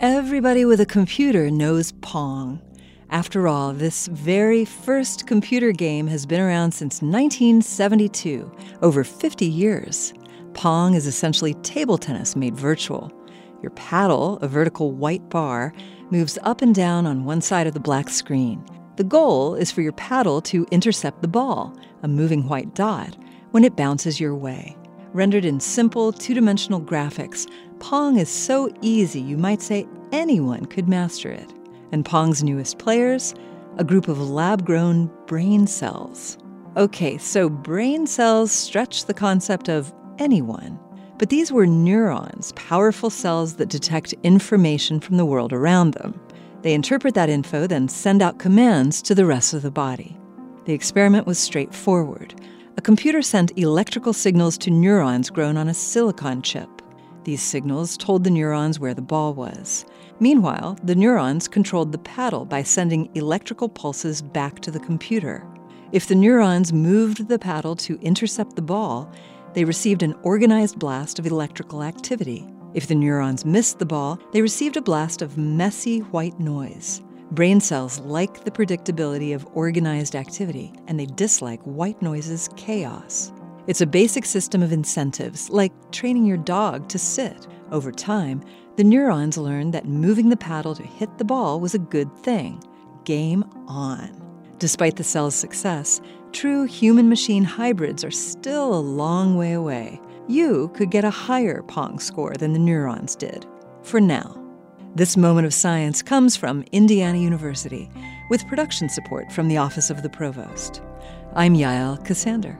everybody with a computer knows Pong. After all, this very first computer game has been around since 1972, over 50 years. Pong is essentially table tennis made virtual. Your paddle, a vertical white bar, moves up and down on one side of the black screen. The goal is for your paddle to intercept the ball, a moving white dot, when it bounces your way. Rendered in simple two dimensional graphics, Pong is so easy you might say anyone could master it. And Pong's newest players? A group of lab grown brain cells. Okay, so brain cells stretch the concept of anyone. But these were neurons, powerful cells that detect information from the world around them. They interpret that info, then send out commands to the rest of the body. The experiment was straightforward. A computer sent electrical signals to neurons grown on a silicon chip. These signals told the neurons where the ball was. Meanwhile, the neurons controlled the paddle by sending electrical pulses back to the computer. If the neurons moved the paddle to intercept the ball, they received an organized blast of electrical activity. If the neurons missed the ball, they received a blast of messy white noise. Brain cells like the predictability of organized activity, and they dislike white noise's chaos. It's a basic system of incentives, like training your dog to sit. Over time, the neurons learned that moving the paddle to hit the ball was a good thing. Game on. Despite the cell's success, true human machine hybrids are still a long way away. You could get a higher Pong score than the neurons did. For now. This moment of science comes from Indiana University, with production support from the Office of the Provost. I'm Yael Ksander.